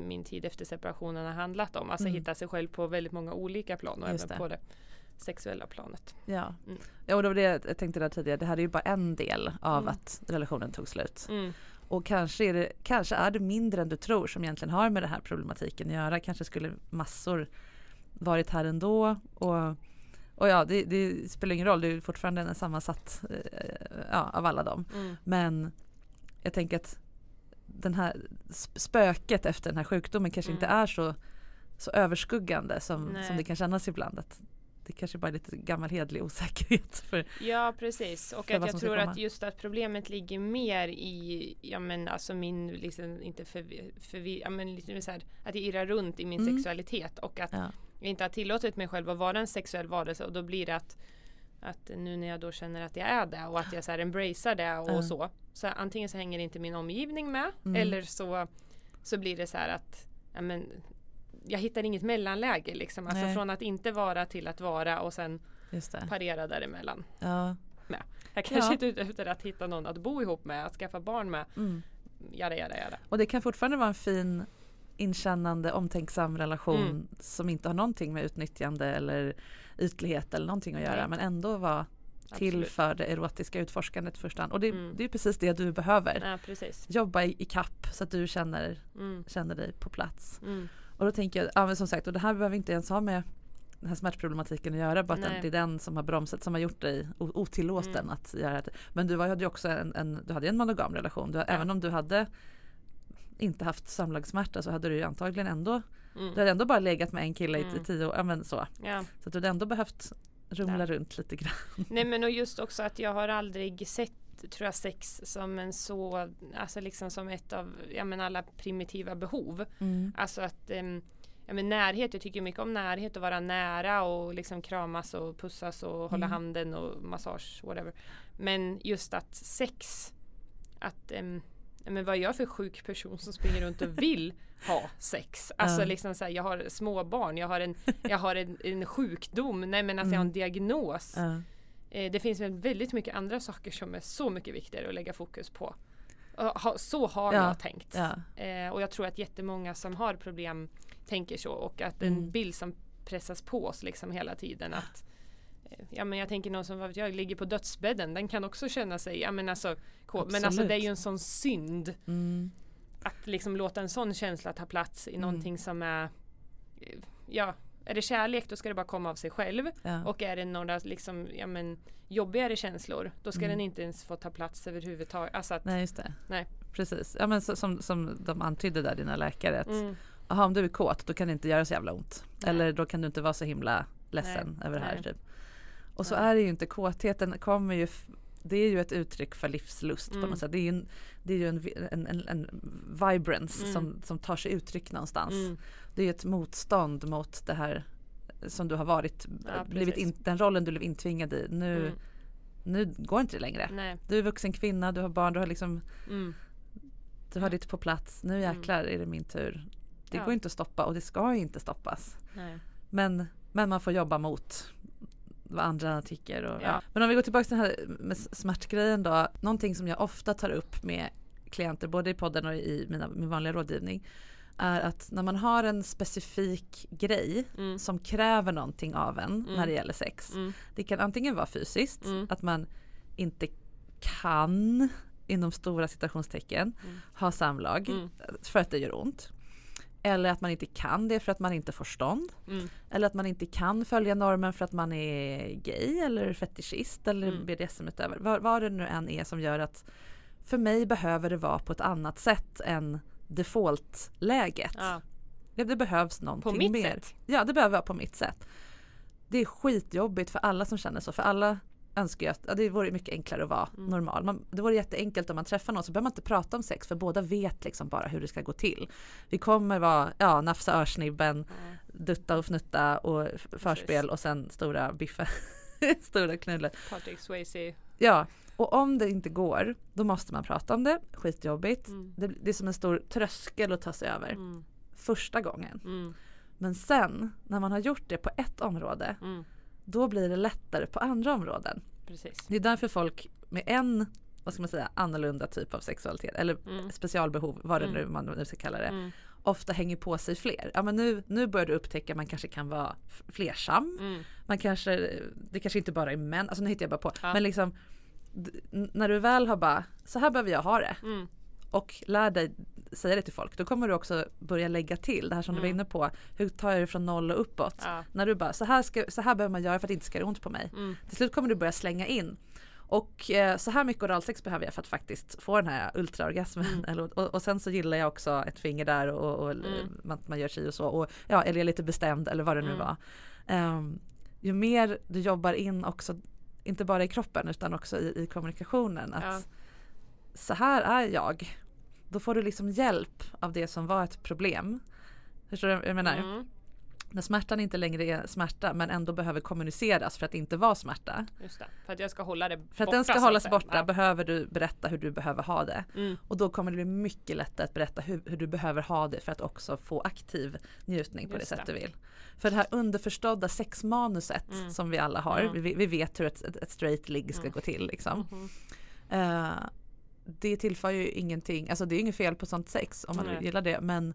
min tid efter separationen har handlat om. Alltså Mm. hitta sig själv på väldigt många olika plan och Just även det. på det sexuella planet. Ja. Mm. ja, och det var det jag tänkte där tidigare. Det här är ju bara en del av Mm. att relationen tog slut. Mm. Och kanske är, det, kanske är det mindre än du tror som egentligen har med den här problematiken att göra. Kanske skulle massor varit här ändå. Och, och ja, det, det spelar ingen roll. Det är fortfarande en sammansatt eh, ja, av alla dem. Mm. Men jag tänker att den här sp- spöket efter den här sjukdomen kanske inte Mm. är så, så överskuggande som, Nej. som det kan kännas ibland. Att det kanske bara är lite gammal hedlig osäkerhet. För, Ja precis och att jag tror att just att problemet ligger mer i ja men alltså min liksom inte för, för ja men lite så här, att jag irrar runt i min Mm. sexualitet och att ja. jag inte har tillåtit mig själv att vara en sexuell varelse och då blir det att att nu när jag då känner att jag är det och att jag så här embracear det och Ja. så så antingen så hänger inte min omgivning med Mm. eller så så blir det så här att ja men jag hittar inget mellanläge liksom alltså Nej. från att inte vara till att vara och sen parera däremellan. Ja. Jag kanske Ja. inte är ute efter att hitta någon att bo ihop med, att skaffa barn med. Mm. Jada, jada, jada. Och det kan fortfarande vara en fin inkännande, omtänksam relation Mm. som inte har någonting med utnyttjande eller ytlighet eller någonting att göra Nej. men ändå vara till Absolut. för det erotiska utforskandet i första hand. Och det, Mm. det är precis det du behöver. Ja. Jobba i, i kapp så att du känner, Mm. känner dig på plats. Mm. Och då tänker jag, ja men som sagt, och det här behöver inte ens ha med den här smärtproblematiken att göra, bara att Nej. den- det är den som har bromsat, som har gjort dig otillåten Mm. att göra det. Men du var- hade ju också en, en, du hade en monogam relation, du, även om du hade inte haft samlagssmärta så hade du antagligen ändå, du Mm. hade ändå bara legat med en kille i, i Mm. tio år, men så. Ja. Så att du hade ändå behövt rumla Ja. runt lite grann. Nej men och just också att jag har aldrig sett tror jag sex som en så, alltså liksom som ett av ja, men alla primitiva behov. Mm. Alltså att um, ja, men närhet, jag tycker mycket om närhet och vara nära och liksom kramas och pussas och hålla Mm. handen och massage, whatever. Men just att sex, att um, men vad är jag för sjuk person som springer runt och vill ha sex? Alltså Ja. liksom så här, jag har små barn, jag har en, jag har en, en sjukdom, nej men alltså jag har en diagnos. Ja. Eh, det finns väl väldigt mycket andra saker som är så mycket viktigare att lägga fokus på. Ha, så har Ja, jag tänkt. ja. Eh, och jag tror att jättemånga som har problem tänker så och att en Mm. bild som pressas på oss liksom hela tiden att Ja men jag tänker någon som vad jag, ligger på dödsbädden, den kan också känna sig, ja men alltså, kåt. men alltså Absolut. det är ju en sån synd Mm. att liksom låta en sån känsla ta plats i Mm. någonting som är Ja, är det kärlek då ska det bara komma av sig själv Ja. och är det några liksom, ja, men, jobbigare känslor då ska Mm. den inte ens få ta plats överhuvudtaget. Alltså att, Nej just det. Nej. Precis. Ja, men så, som, som de antydde där dina läkare. Att, mm, Aha, om du är kåt då kan det inte göra så jävla ont. Nej. Eller då kan du inte vara så himla ledsen Nej, över det här. Typ. Och så är det ju inte. Kåtheten kommer ju det är ju ett uttryck för livslust på Mm. något sätt. Det är ju en, det är ju en, en, en, en vibrance Mm. som, som tar sig uttryck någonstans. mm, Det är ju ett motstånd mot det här som du har varit, Ja, blivit in, den rollen du blev intvingad i. Nu, mm, nu går inte det längre. nej, Du är vuxen kvinna, du har barn, du har liksom mm, du har ditt på plats. Nu Mm. jäklar är det min tur. Det Ja. går inte att stoppa och det ska ju inte stoppas. nej. Men, men man får jobba mot vad andra tycker. Och, Ja. Men om vi går tillbaka till den här med smärtgrejen då. Någonting som jag ofta tar upp med klienter både i podden och i mina, min vanliga rådgivning är att när man har en specifik grej Mm. som kräver någonting av en Mm. när det gäller sex. Mm. Det kan antingen vara fysiskt, Mm. att man inte kan inom stora citationstecken Mm. ha samlag Mm. för att det gör ont. Eller att man inte kan det för att man inte får stånd. Mm. Eller att man inte kan följa normen för att man är gay eller fetischist eller Mm. BDSM-utövare. Vad, vad det nu än är som gör att för mig behöver det vara på ett annat sätt än default-läget. Ja. Det, det behövs någonting På mitt mer. sätt. Ja, det behöver vara på mitt sätt. Det är skitjobbigt för alla som känner så. För alla önskar ju att ja, det vore mycket enklare att vara Mm. normal. Man, det vore jätteenkelt om man träffar någon så behöver man inte prata om sex för båda vet liksom bara hur det ska gå till. Vi kommer vara, ja, nafsa örsnibben, dutta och fnutta och förspel och sen stora biffa. stora knullet. Patrick Swayze. Ja, och om det inte går då måste man prata om det. Skitjobbigt. Mm. Det, det är som en stor tröskel att ta sig över. Mm. Första gången. Mm. Men sen när man har gjort det på ett område Mm. Då blir det lättare på andra områden. Precis. Det är därför folk med en, vad ska man säga, annorlunda typ av sexualitet eller Mm. specialbehov, vad det Mm. nu man nu ska kalla det, Mm. ofta hänger på sig fler. Ja men nu, nu börjar du upptäcka man kanske kan vara flersam. Mm. Man kanske, det kanske inte bara är män, alltså nu hittar jag bara på. Ja. Men liksom när du väl har bara, så här behöver jag ha det Mm. och lär dig säga det till folk, då kommer du också börja lägga till det här som du var Mm. inne på. Hur tar jag det från noll och uppåt? Ja. När du bara, så här, ska, så här behöver man göra för att det inte ska göra ont på mig. Mm. Till slut kommer du börja slänga in. Och eh, så här mycket oralsex behöver jag för att faktiskt få den här ultraorgasmen. Mm. Och, och sen så gillar jag också ett finger där och, och Mm. man, man gör sig och så. Och, ja, eller jag är lite bestämd eller vad det nu Mm. var. Ehm, ju mer du jobbar in också, inte bara i kroppen utan också i, i kommunikationen. Att Ja. så här är jag. Då får du liksom hjälp av det som var ett problem. Förstår du vad jag menar? Mm. När smärtan inte längre är smärta men ändå behöver kommuniceras för att inte vara smärta. Just det. För att jag ska hålla det För att borta, den ska hållas borta Ja. behöver du berätta hur du behöver ha det. Mm. Och då kommer det bli mycket lättare att berätta hur, hur du behöver ha det för att också få aktiv njutning på Just det sätt det. du vill. För det här underförstådda sexmanuset Mm. som vi alla har, Mm. vi, vi vet hur ett, ett, straight ligg ska Mm. gå till liksom. Mhm. Det tillför ju ingenting, alltså det är inget fel på sånt sex om man Nej. gillar det men,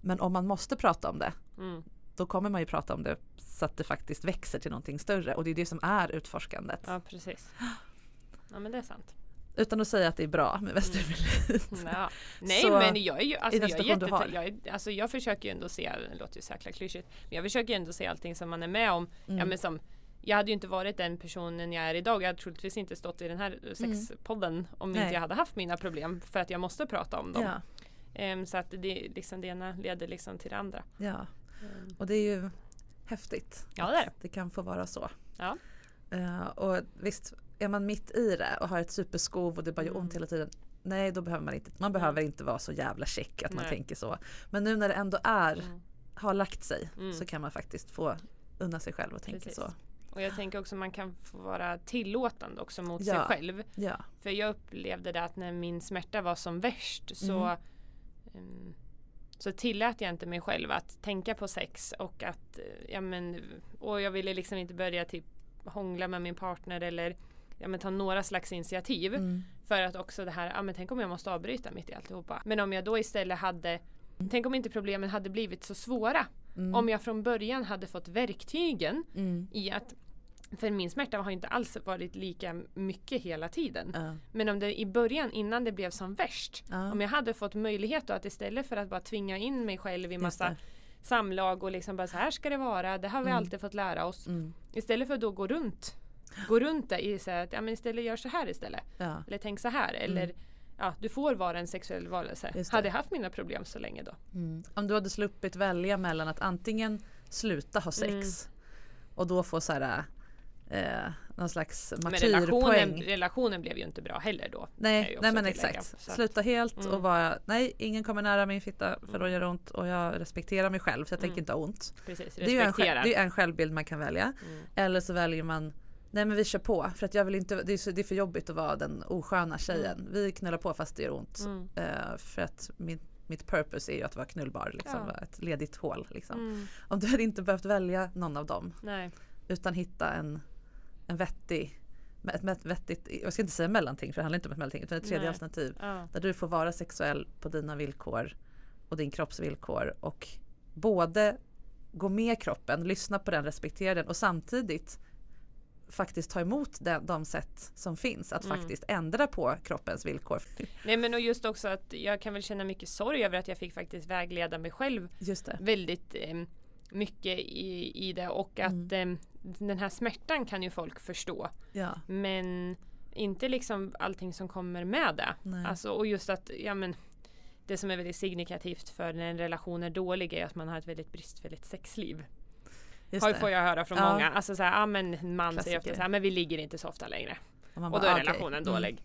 men om man måste prata om det Mm. då kommer man ju prata om det så att det faktiskt växer till någonting större och det är det som är utforskandet. Ja precis. Ja men det är sant. Utan att säga att det är bra med Västerberlit. Ja. Nej Så, men jag är ju alltså, jag, är jag, är, alltså jag försöker ju ändå se, det låter ju så jäkla klyschigt, men jag försöker ju ändå se allting som man är med om. Mm. Ja, men som, jag hade ju inte varit den personen jag är idag. Jag hade troligtvis inte stått i den här sexpodden om Mm. Nej. inte jag hade haft mina problem för att jag måste prata om dem. Ja, Ehm, så att det, liksom, det ena leder liksom till det andra. ja, Ehm, och det är ju häftigt. Ja, det är det. Det kan få vara så. Ja. Eh, och visst, är man mitt i det och har ett superskov och det bara gör ont Mm. hela tiden. Nej, då behöver man inte, man behöver inte vara så jävla check att man Nej. tänker så. Men nu när det ändå är, Mm. har lagt sig Mm. så kan man faktiskt få unna sig själv och tänka Precis. så. Och jag tänker också man kan få vara tillåtande också mot Ja. sig själv. Ja, För jag upplevde det att när min smärta var som värst så Mm. ehm, så tillät jag inte mig själv att tänka på sex och att eh, ja men och jag ville liksom inte börja typ hångla med min partner eller ja men ta några slags initiativ mm. för att också det här, ja men tänk om jag måste avbryta mitt i alltihopa. Men om jag då istället hade Tänk om inte problemen hade blivit så svåra. Mm. Om jag från början hade fått verktygen Mm. i att för min smärta har inte alls varit lika mycket hela tiden. Ja. Men om det i början innan det blev som värst. Ja. Om jag hade fått möjlighet då att istället för att bara tvinga in mig själv i massa samlag och liksom bara så här ska det vara. Det har vi Mm. alltid fått lära oss. Mm. Istället för att då gå runt. Gå runt det i så här att ja, men istället gör så här istället. Ja. Eller tänk så här. Eller ja, du får vara en sexuell varelse. Mm. Hade jag haft mina problem så länge då. Mm. Om du hade sluppit välja mellan att antingen sluta ha sex Mm. och då få så här eh, någon slags Men relationen, martyrpoäng. relationen blev ju inte bra heller då. Nej, nej men exakt. Att- Sluta helt Mm. och bara nej ingen kommer nära min fitta för då Mm. gör det ont och jag respekterar mig själv så jag tänker Mm. inte ha ont. Precis, Det är ju en, det är en självbild man kan välja. Mm. Eller så väljer man Nej men vi kör på för att jag vill inte, det är, så, det är för jobbigt att vara den osköna tjejen. Vi knullar på fast det gör ont. Mm. Eh, för att min, mitt purpose är ju att vara knullbar, liksom, Ja. ett ledigt hål. Liksom. Mm. Om du hade inte behövt välja någon av dem Nej. utan hitta en, en vettig, ett, ett vettigt, jag ska inte säga mellanting för det handlar inte om ett mellanting utan ett tredje Nej. alternativ. Ja. Där du får vara sexuell på dina villkor och din kropps villkor och både gå med kroppen, lyssna på den, respektera den och samtidigt faktiskt ta emot den, de sätt som finns att Mm. faktiskt ändra på kroppens villkor. Nej men och just också att jag kan väl känna mycket sorg över att jag fick faktiskt vägleda mig själv Just det. väldigt eh, mycket i, i det och att Mm. eh, den här smärtan kan ju folk förstå. Ja. Men inte liksom allting som kommer med det. Nej. Alltså, och just att ja, men, det som är väldigt signifikativt för när en relation är dålig är att man har ett väldigt bristfälligt sexliv. Just Har, det. får jag höra från Ja. många. Alltså så här, ja men en man säger ofta Klassiker. så här, men vi ligger inte så ofta längre. Och, Och då är ah, relationen Mm. dålig.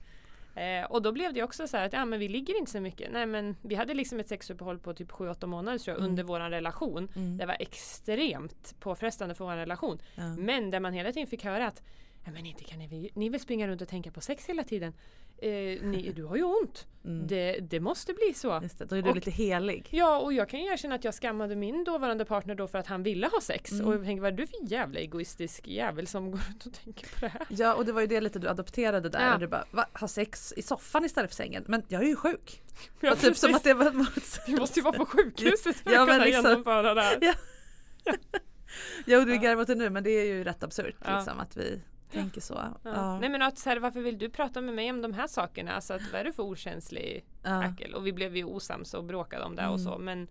Eh, och då blev det också så att ja men vi ligger inte så mycket. Nej men vi hade liksom ett sexuppehåll på typ 7-8 månader tror jag Mm. under våran relation. Mm. Det var extremt påfrestande för vår relation. Ja. Men där man hela tiden fick höra att ja, men inte kan ni, ni vill springa runt och tänka på sex hela tiden. Eh, ni, du har ju ont. Mm. Det, det måste bli så. Just det. Då är du Och- lite helig. Ja och jag kan ju erkänna att jag skammade min dåvarande partner då för att han ville ha sex. Mm. Och jag tänkte vad är du för jävla egoistisk jävel som går runt och tänker på det här. Ja och det var ju det lite du adopterade där. Ja. Och du bara, va, ha sex i soffan istället för sängen? Men jag är ju sjuk. Ja, och typ som att det var. Vi måste ju vara på sjukhuset för Ja, att kunna liksom- genomföra det här. Ja. Jo du garvar åt det nu men det är ju rätt absurt Ja. liksom att vi tänker så. Ja. Ja. Nej men att, så här, varför vill du prata med mig om de här sakerna? Alltså att, vad är du för okänslig Ja. äckel? Och vi blev ju osams och bråkade om det och Mm. så. Men,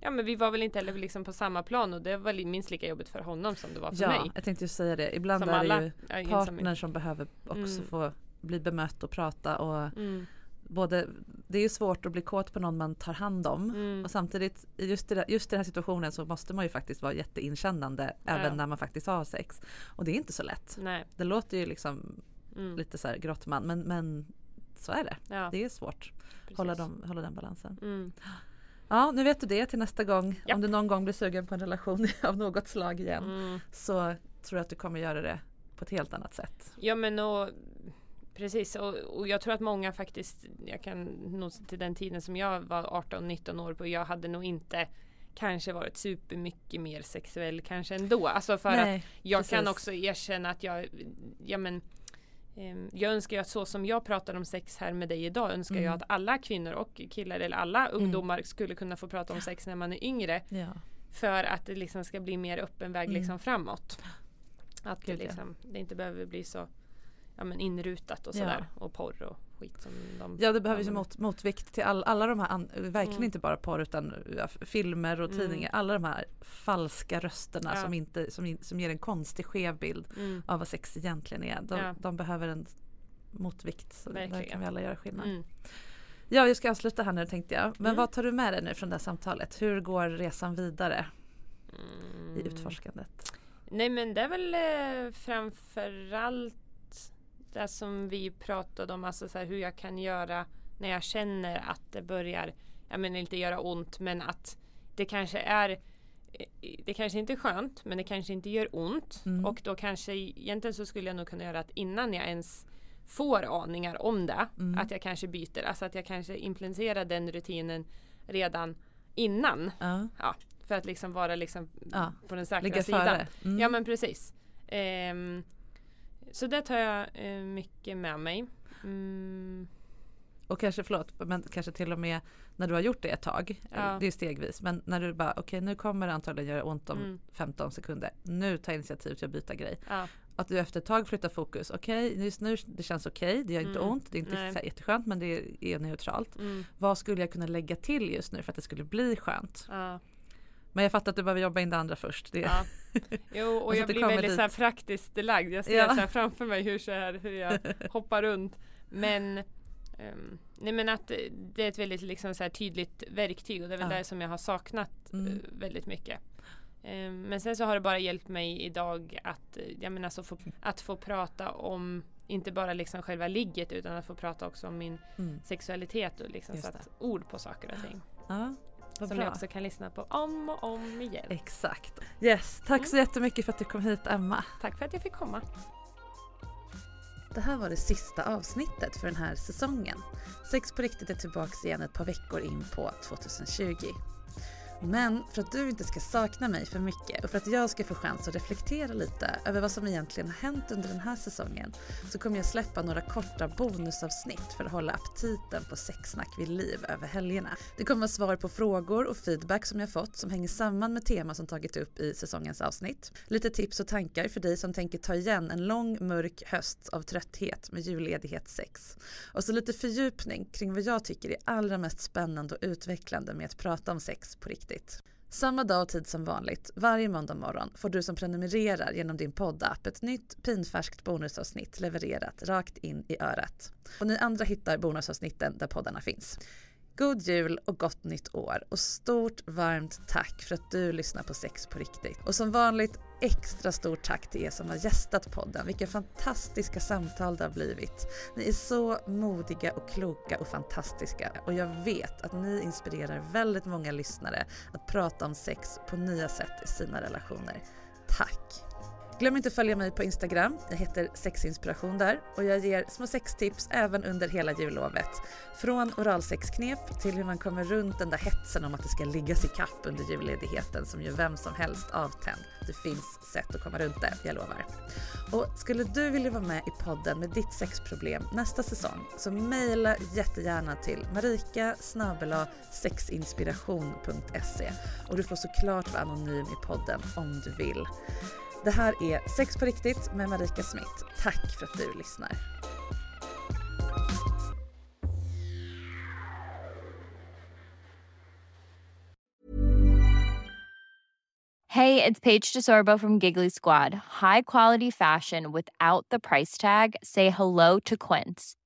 ja, men vi var väl inte heller liksom på samma plan och det var minst lika jobbigt för honom som det var för Ja, mig. jag tänkte ju säga det. Ibland Som är det ju partnern som behöver också Mm. få bli bemött och prata och Mm. Både det är ju svårt att bli kåt på någon man tar hand om Mm. och samtidigt i just, det där, just i den här situationen så måste man ju faktiskt vara jätteinkännande även när man faktiskt har sex. Och det är inte så lätt. Nej. Det låter ju liksom Mm. lite så här grottman men, men så är det. Ja, Det är svårt precis. hålla, dem, hålla den balansen. Mm. Ja nu vet du det till nästa gång. Ja. Om du någon gång blir sugen på en relation av något slag igen Mm. så tror jag att du kommer göra det på ett helt annat sätt. Ja men och Precis och, och jag tror att många faktiskt Jag kan nog till den tiden som jag var 18-19 år på Jag hade nog inte Kanske varit supermycket mer sexuell kanske ändå. Alltså för att Nej, jag precis. kan också erkänna att jag Ja men ehm, jag önskar ju att så som jag pratar om sex här med dig idag önskar jag Mm. att alla kvinnor och killar eller alla ungdomar skulle kunna få prata om sex när man är yngre. Ja. För att det liksom ska bli mer öppen väg Mm. liksom framåt. Att det, Gud, liksom, det inte behöver bli så ja, men inrutat och Ja. sådär. Och porr och skit som de Ja det behöver ju mot, motvikt till all, alla de här, an, verkligen Mm. inte bara porr utan ja, filmer och Mm. tidningar. Alla de här falska rösterna Ja. som, inte, som, som ger en konstig skev bild Mm. av vad sex egentligen är. De, Ja. de behöver en motvikt. Så där kan vi alla göra skillnad. Mm. Ja vi ska avsluta här nu tänkte jag. Men Mm. vad tar du med dig nu från det här samtalet? Hur går resan vidare i utforskandet? Nej men det är väl eh, framförallt det som vi pratade om, alltså så här, hur jag kan göra när jag känner att det börjar, jag menar inte göra ont men att det kanske är eh, det kanske inte är skönt men det kanske inte gör ont Mm. och då kanske egentligen så skulle jag nog kunna göra att innan jag ens får aningar om det Mm. att jag kanske byter, alltså att jag kanske implementerar den rutinen redan innan. Ja, Ja, för att liksom vara liksom Ja, på den säkra ligga sidan. Mm. Ja men precis. Ehm, så det tar jag eh, mycket med mig. Mm, Och kanske, förlåt, men kanske till och med när du har gjort det ett tag, Ja. det är stegvis, men när du bara okej nu kommer det antagligen göra ont om Mm. 15 sekunder, nu tar jag initiativ till att byta grej. ja, att du efter ett tag flyttar fokus. Okej, okay, just nu det känns okej, okay, det gör inte mm. ont, det är inte så jätteskönt men det är neutralt. Mm. Vad skulle jag kunna lägga till just nu för att det skulle bli skönt? Ja. Men jag fattar att du behöver jobba in det andra först. Det. Ja. Jo och, och jag blir väldigt så här praktiskt lagd. Jag ser ja. så här framför mig hur, så här, hur jag hoppar runt. Men Um, nej men att det är ett väldigt liksom så tydligt verktyg och det är väl ja. det som jag har saknat mm. uh, väldigt mycket. Um, men sen så har det bara hjälpt mig idag att, jag menar, så få, att få prata om inte bara liksom själva ligget utan att få prata också om min mm. sexualitet och liksom sätta ord på saker och ting. Ja, som bra. jag också kan lyssna på om och om igen. Exakt. Yes, tack mm. så jättemycket för att du kom hit Emma. Tack för att jag fick komma. Det här var det sista avsnittet för den här säsongen. Sex på riktigt är tillbaks igen ett par veckor in på 2020. Men för att du inte ska sakna mig för mycket och för att jag ska få chans att reflektera lite över vad som egentligen har hänt under den här säsongen så kommer jag släppa några korta bonusavsnitt för att hålla aptiten på sexsnack vid liv över helgerna. Det kommer vara svar på frågor och feedback som jag fått som hänger samman med teman som tagit upp i säsongens avsnitt. Lite tips och tankar för dig som tänker ta igen en lång mörk höst av trötthet med julledighet sex. Och så lite fördjupning kring vad jag tycker är allra mest spännande och utvecklande med att prata om sex på riktigt viktigt. Samma dag och tid som vanligt, varje måndag morgon, får du som prenumererar genom din poddapp ett nytt pinfärskt bonusavsnitt levererat rakt in i örat. Och ni andra hittar bonusavsnitten där poddarna finns. God jul och gott nytt år och stort varmt tack för att du lyssnar på Sex på riktigt. Och som vanligt extra stort tack till er som har gästat podden. Vilka fantastiska samtal det har blivit. Ni är så modiga och kloka och fantastiska och jag vet att ni inspirerar väldigt många lyssnare att prata om sex på nya sätt i sina relationer. Tack! Glöm inte att följa mig på Instagram. Jag heter sexinspiration där och jag ger små sextips även under hela jullovet. Från oralsexknep till hur man kommer runt den där hetsen om att det ska liggas i kapp under julledigheten som gör vem som helst avtänd. Det finns sätt att komma runt det, jag lovar. Och skulle du vilja vara med i podden med ditt sexproblem nästa säsong så mejla jättegärna till marika sexinspiration.se och du får såklart vara anonym i podden om du vill. Det här är Sex på riktigt med Marika Smith. Tack för att du lyssnar. Hej, det är Paige DeSorbo från Giggly Squad. High quality fashion without the price tag. Say hello to Quince.